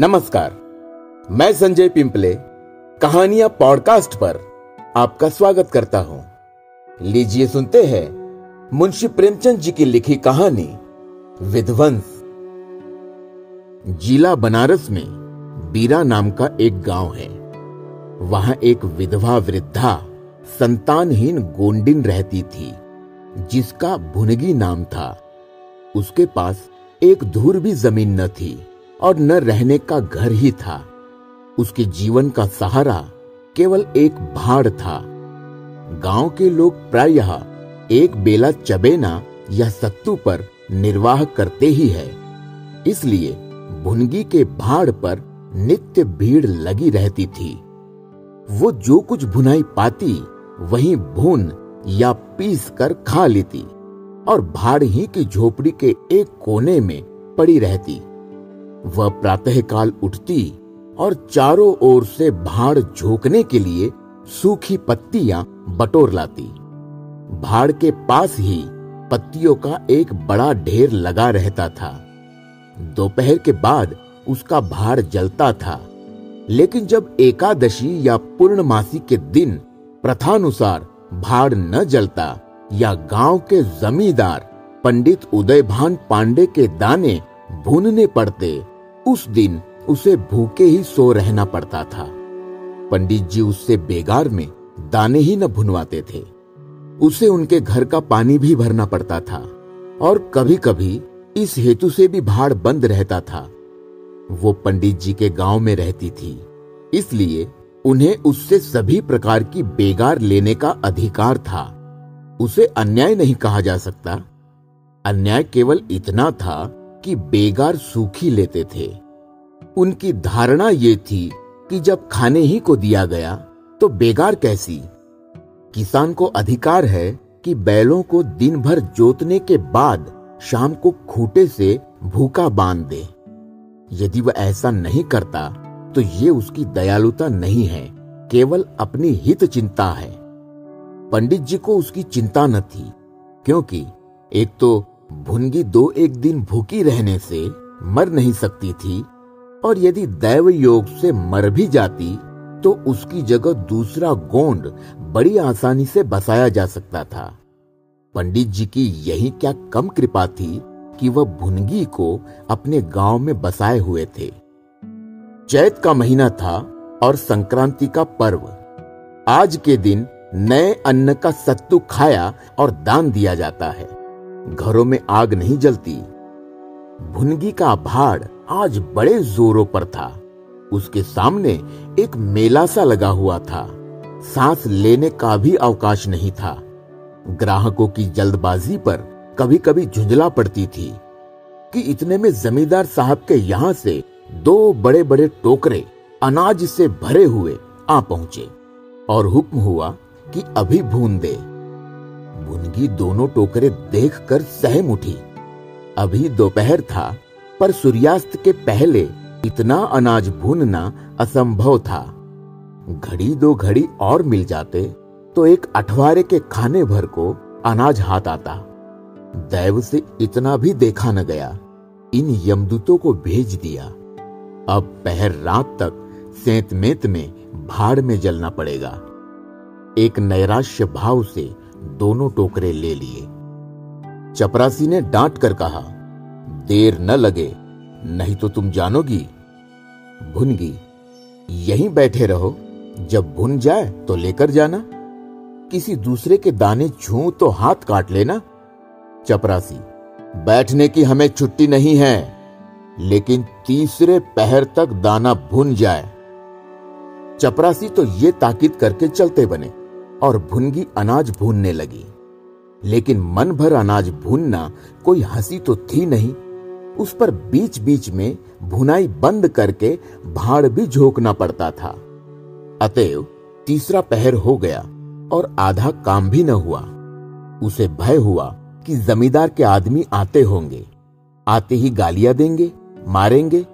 नमस्कार। मैं संजय पिंपले, कहानियाँ पॉडकास्ट पर आपका स्वागत करता हूँ। लीजिए सुनते हैं मुंशी प्रेमचंद जी की लिखी कहानी, विध्वंस। जिला बनारस में बीरा नाम का एक गाँव है। वहाँ एक विधवा वृद्धा संतानहीन गोंडिन रहती थी, जिसका भुनगी नाम था। उसके पास एक धूर भी ज़मीन न थी। और न रहने का घर ही था। उसके जीवन का सहारा केवल एक भाड़ था। गाँव के लोग प्रायः एक बेला चबेना या सत्तू पर निर्वाह करते ही है। इसलिए भुनगी के भाड़ पर नित्य भीड़ लगी रहती थी। वो जो कुछ भुनाई पाती, वही भून या पीस कर खा लेती और भाड़ ही की झोपड़ी के एक कोने में पड़ी रहती। वह प्रातःकाल उठती और चारों ओर से भाड़ झोंकने के लिए सूखी पत्तियाँ बटोर लाती। भाड़ के पास ही पत्तियों का एक बड़ा ढेर लगा रहता था। दोपहर के बाद उसका भाड़ जलता था। लेकिन जब एकादशी या पूर्णमासी के दिन प्रथानुसार भाड़ न जलता या गाँव के जमींदार पंडित उदयभान पांडे के दाने भूनने पड़ते उस दिन उसे भूखे ही सो रहना पड़ता था। पंडित जी उससे बेगार में दाने ही न भुनवाते थे। उसे उनके घर का पानी भी भरना पड़ता था और कभी कभी इस हेतु से भी भाड़ बंद रहता था। वो पंडित जी के गाँव में रहती थी, इसलिए उन्हें उससे सभी प्रकार की बेगार लेने का अधिकार था। उसे अन्याय नहीं कहा जा सकता। अन्याय केवल इतना था कि बेगार सूखी लेते थे। उनकी धारणा ये थी कि जब खाने ही को दिया गया तो बेगार कैसी? किसान को अधिकार है कि बैलों को दिन भर जोतने के बाद शाम को खूटे से भूखा बाँध दे। यदि वह ऐसा नहीं करता तो ये उसकी दयालुता नहीं है, केवल अपनी हित चिंता है। पंडित जी को उसकी चिंता न थी, क्योंकि एक तो भुनगी दो एक दिन भूखी रहने से मर नहीं सकती थी, और यदि दैव योग से मर भी जाती तो उसकी जगह दूसरा गोंड बड़ी आसानी से बसाया जा सकता था। पंडित जी की यही क्या कम कृपा थी कि वह भुनगी को अपने गाँव में बसाए हुए थे। चैत का महीना था और संक्रांति का पर्व। आज के दिन नए अन्न का सत्तू खाया और दान दिया जाता है। घरों में आग नहीं जलती। भुनगी का भाड़ आज बड़े जोरों पर था। उसके सामने एक मेला सा लगा हुआ था। सांस लेने का भी अवकाश नहीं था। ग्राहकों की जल्दबाजी पर कभी कभी झुंझला पड़ती थी कि इतने में जमींदार साहब के यहाँ से दो बड़े बड़े टोकरे अनाज से भरे हुए आ पहुँचे और हुक्म हुआ कि अभी भून दे। भुनगी दोनों टोकरे देखकर सहम उठी। अभी दोपहर था, पर सूर्यास्त के पहले इतना अनाज भूनना असंभव था। घड़ी दो घड़ी और मिल जाते तो एक अठवारे के खाने भर को अनाज हाथ आता। दैव से इतना भी देखा न गया। इन यमदूतों को भेज दिया। अब पहर रात तक सेंत मेत में भाड़ में जलना पड़ेगा। एक नैराश्य भाव से दोनों टोकरे ले लिए। चपरासी ने डांट कर कहा, देर न लगे, नहीं तो तुम जानोगी। भुनगी, यहीं बैठे रहो, जब भुन जाए तो लेकर जाना। किसी दूसरे के दाने छू तो हाथ काट लेना। चपरासी, बैठने की हमें छुट्टी नहीं है, लेकिन तीसरे पहर तक दाना भुन जाए। चपरासी तो ये ताकीद करके चलते बने। और भुनगी अनाज भूनने लगी। लेकिन मन भर अनाज भूनना कोई हँसी तो थी नहीं। उस पर बीच बीच में भुनाई बंद करके भाड़ भी झोंकना पड़ता था। अतएव तीसरा पहर हो गया और आधा काम भी न हुआ। उसे भय हुआ कि जमींदार के आदमी आते होंगे। आते ही गालियाँ देंगे, मारेंगे।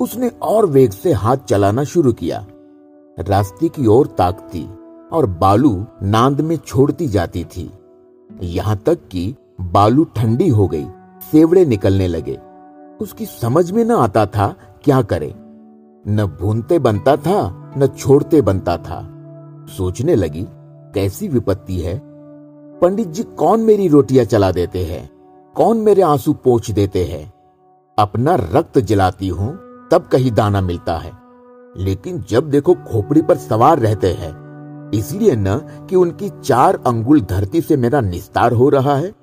उसने और वेग से हाथ चलाना शुरू किया। रास्ते की ओर ताकती और बालू नांद में छोड़ती जाती थी। यहाँ तक कि बालू ठंडी हो गई, सेवड़े निकलने लगे। उसकी समझ में न आता था क्या करे। न भूनते बनता था, न छोड़ते बनता था। सोचने लगी, कैसी विपत्ति है? पंडित जी, कौन मेरी रोटियाँ चला देते हैं? कौन मेरे आँसू पोछ देते हैं? अपना रक्त जलाती हूँ, तब कहीं दाना मिलता है। लेकिन जब देखो खोपड़ी पर सवार रहते हैं इसलिए न कि उनकी चार अंगुल धरती से मेरा निस्तार हो रहा है।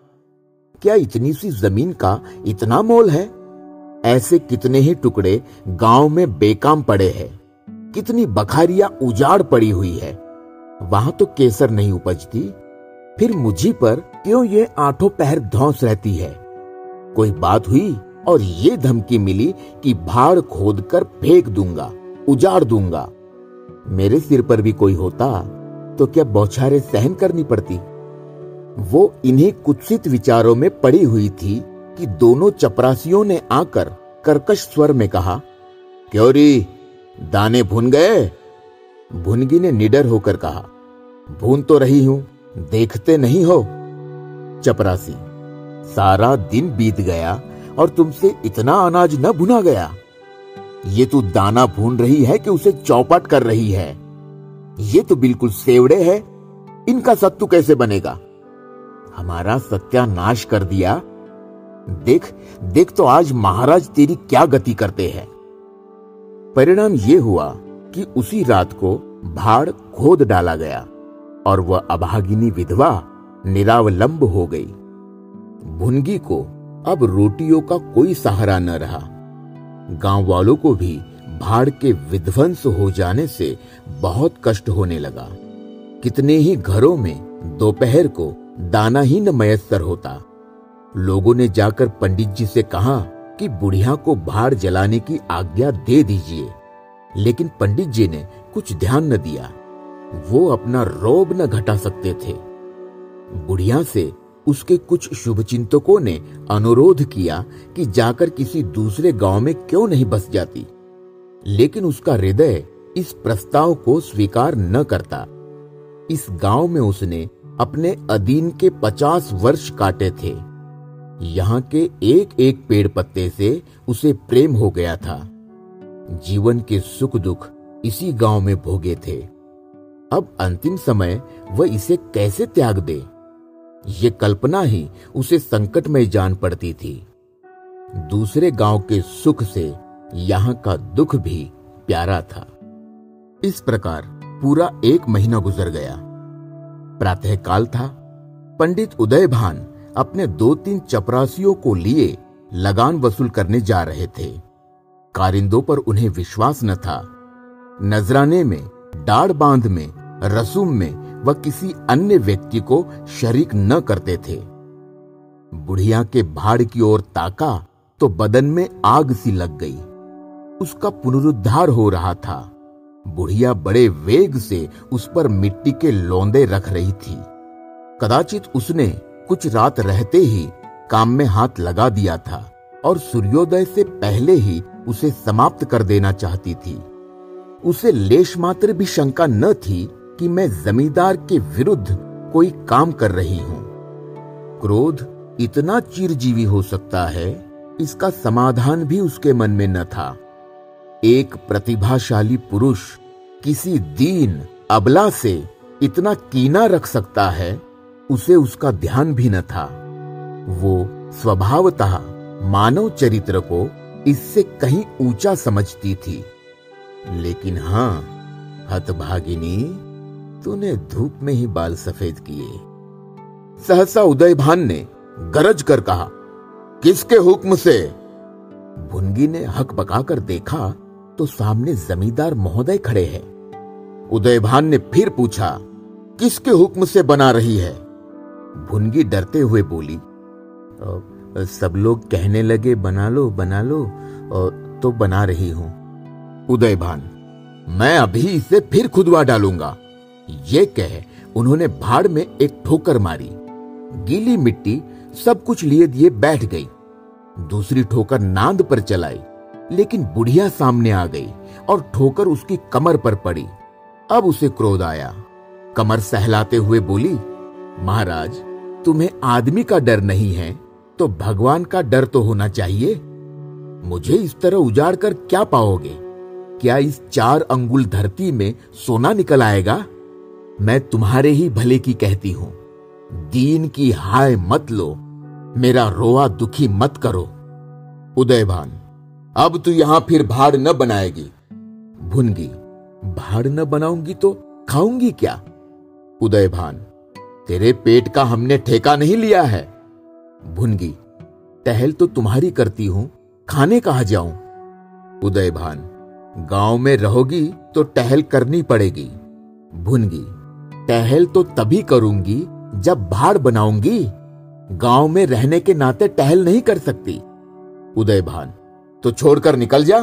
क्या इतनी सी ज़मीन का इतना मोल है? ऐसे कितने ही टुकड़े गाँव में बेकाम पड़े हैं। कितनी बखारिया उजाड़ पड़ी हुई है। वहाँ तो केसर नहीं उपजती। फिर मुझी पर क्यों ये आठों पहर धौस रहती है? कोई बात हुई और ये धमकी मिली कि भाड़ खोद कर फेंक दूँगा, उजाड़ दूँगा। मेरे सिर पर भी कोई होता तो क्या बौछारे सहन करनी पड़ती? वो इन्हीं कुत्सित विचारों में पड़ी हुई थी कि दोनों चपरासियों ने आकर कर्कश स्वर में कहा क्यों री दाने भुन गए? भुनगी ने निडर होकर कहा, भून तो रही हूँ, देखते नहीं हो? चपरासी, सारा दिन बीत गया और तुमसे इतना अनाज न भुना गया। ये तू दाना भून रही है कि उसे चौपट कर रही है। ये तो बिल्कुल सेवड़े है। इनका सत्तू कैसे बनेगा? हमारा सत्यानाश कर दिया। देख देख तो आज महाराज तेरी क्या गति करते हैं। परिणाम यह हुआ कि उसी रात को भाड़ खोद डाला गया और वह अभागिनी विधवा निरावलंब हो गई। भुनगी को अब रोटियों का कोई सहारा न रहा। गाँव वालों को भी भाड़ के विध्वंस हो जाने से बहुत कष्ट होने लगा। कितने ही घरों में दोपहर को दाना ही न मयसर होता। लोगों ने जाकर पंडित जी से कहा कि बुढ़िया को भाड़ जलाने की आज्ञा दे दीजिए। लेकिन पंडित जी ने कुछ ध्यान न दिया। वो अपना रोब न घटा सकते थे। बुढ़िया से उसके कुछ शुभचिंतकों ने अनुरोध किया कि जाकर किसी दूसरे गाँव में क्यों नहीं बस जाती। लेकिन उसका हृदय इस प्रस्ताव को स्वीकार न करता। इस गाँव में उसने अपने अधीन के पचास वर्ष काटे थे। यहाँ के एक एक पेड़ पत्ते से उसे प्रेम हो गया था। जीवन के सुख दुख इसी गाँव में भोगे थे। अब अंतिम समय वह इसे कैसे त्याग दे? ये कल्पना ही उसे संकट में जान पड़ती थी। दूसरे गाँव के सुख से यहाँ का दुख भी प्यारा था। इस प्रकार पूरा एक महीना गुजर गया। प्रातःकाल था। पंडित उदय भान अपने दो तीन चपरासियों को लिए लगान वसूल करने जा रहे थे। कारिंदों पर उन्हें विश्वास न था। नजराने में, डाड़ बाँध में, रसूम में वह किसी अन्य व्यक्ति को शरीक न करते थे। बुढ़िया के भाड़ की ओर ताका तो बदन में आग सी लग गई। उसका पुनरुद्धार हो रहा था। बुढ़िया बड़े वेग से उस पर मिट्टी के लौंदे रख रही थी। कदाचित उसने कुछ रात रहते ही काम में हाथ लगा दिया था और सूर्योदय से पहले ही उसे समाप्त कर देना चाहती थी। उसे लेश मात्र भी शंका न थी कि मैं जमींदार के विरुद्ध कोई काम कर रही हूँ। क्रोध इतना चिरजीवी हो सकता है, इसका समाधान भी उसके मन में न था। एक प्रतिभाशाली पुरुष किसी दीन, अबला से इतना कीना रख सकता है, उसे उसका ध्यान भी न था। वो स्वभावतः मानव चरित्र को इससे कहीं ऊँचा समझती थी। लेकिन हाँ, हतभागिनी तूने धूप में ही बाल सफ़ेद किए। सहसा उदय भान ने गरज कर कहा, किसके हुक्म से? भुनगी ने हक पकाकर देखा तो सामने जमींदार महोदय खड़े हैं। उदय भान ने फिर पूछा, किसके हुक्म से बना रही है? भुनगी डरते हुए बोली सब लोग कहने लगे, बना लो बना लो तो बना रही हूँ। उदय भान मैं अभी इसे फिर खुदवा डालूँगा। ये कह उन्होंने भाड़ में एक ठोकर मारी। गीली मिट्टी सब कुछ लिए दिए बैठ गई। दूसरी ठोकर नांद पर चलाई, लेकिन बुढ़िया सामने आ गई और ठोकर उसकी कमर पर पड़ी। अब उसे क्रोध आया। कमर सहलाते हुए बोली, महाराज, तुम्हें आदमी का डर नहीं है तो भगवान का डर तो होना चाहिए। मुझे इस तरह उजाड़ कर क्या पाओगे? क्या इस चार अंगुल धरती में सोना निकल आएगा? मैं तुम्हारे ही भले की कहती हूँ। दीन की हाय मत लो। मेरा रोआ दुखी मत करो। उदयभान अब तू यहाँ फिर भाड़ न बनाएगी। भुनगी, भाड़ न बनाऊँगी तो खाऊँगी क्या? उदयभान तेरे पेट का हमने ठेका नहीं लिया है। भुनगी, टहल तो तुम्हारी करती हूँ, खाने कहा जाऊँ? उदयभान गाँव में रहोगी तो टहल करनी पड़ेगी। भुनगी टहल तो तभी करूँगी जब भाड़ बनाऊँगी। गाँव में रहने के नाते टहल नहीं कर सकती। उदयभान तो छोड़कर निकल जा।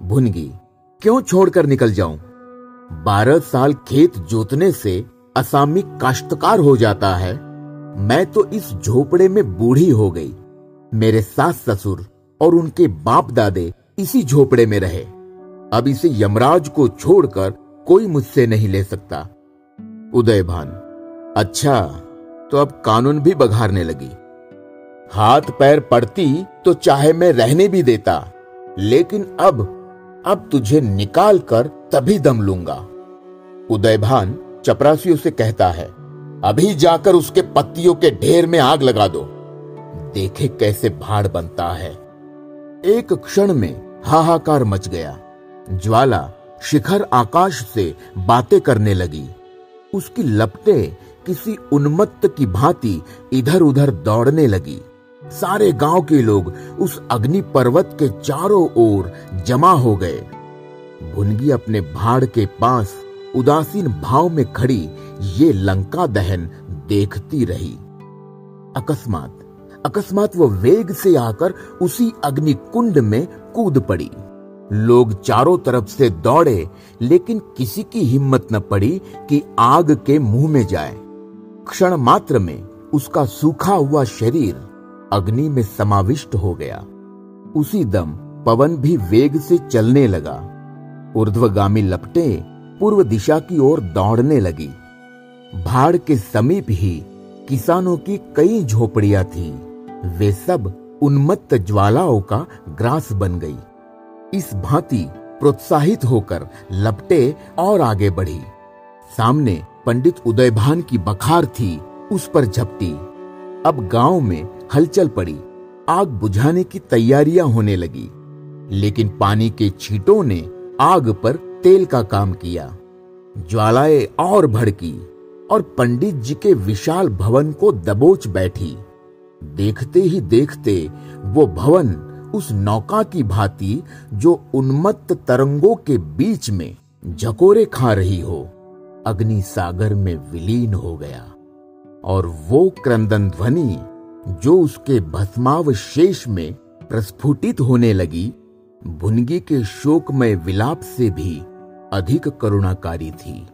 भुनगी, क्यों छोड़कर निकल जाऊँ? बारह साल खेत जोतने से असामी काश्तकार हो जाता है। मैं तो इस झोपड़े में बूढ़ी हो गई। मेरे सास ससुर और उनके बाप दादे इसी झोपड़े में रहे। अब इसे यमराज को छोड़कर कोई मुझसे नहीं ले सकता। उदयभान। अच्छा तो अब कानून भी बघारने लगी। हाथ पैर पड़ती तो चाहे मैं रहने भी देता, लेकिन अब अब तुझे निकाल कर तभी दम लूँगा। उदयभान चपरासियों से कहता है, अभी जाकर उसके पत्तियों के ढेर में आग लगा दो। देखे कैसे भाड़ बनता है। एक क्षण में हाहाकार मच गया। ज्वाला शिखर आकाश से बातें करने लगी। उसकी लपटे किसी उन्मत्त की भांति इधर उधर दौड़ने लगी। सारे गाँव के लोग उस अग्नि पर्वत के चारों ओर जमा हो गए। भुनगी अपने भाड़ के पास उदासीन भाव में खड़ी ये लंका दहन देखती रही। अकस्मात अकस्मात वो वेग से आकर उसी अग्नि कुंड में कूद पड़ी। लोग चारों तरफ़ से दौड़े, लेकिन किसी की हिम्मत न पड़ी कि आग के मुँह में जाए। क्षण मात्र में उसका सूखा हुआ शरीर अग्नि में समाविष्ट हो गया। उसी दम पवन भी वेग से चलने लगा। ऊर्ध्वगामी लपटे पूर्व दिशा की ओर दौड़ने लगी। भाड़ के समीप ही किसानों की कई झोपड़ियाँ थी। वे सब उन्मत्त ज्वालाओं का ग्रास बन गई। इस भांति प्रोत्साहित होकर लपटे और आगे बढ़ी। सामने पंडित उदयभान की बखार थी, उस पर झपटी। अब गाँव में हलचल पड़ी, आग बुझाने की तैयारियाँ होने लगी। लेकिन पानी के छींटों ने आग पर तेल का काम किया, ज्वालाएँ और भड़की, और पंडित जी के विशाल भवन को दबोच बैठी। देखते ही देखते वो भवन उस नौका की भांति जो उन्मत्त तरंगों के बीच में झकोरे खा रही हो, अग्नि सागर में विलीन हो गया। और वो क्रंदन ध्वनि जो उसके भस्मावशेष में प्रस्फुटित होने लगी, भुनगी के शोकमय विलाप से भी अधिक करुणाकारी थी।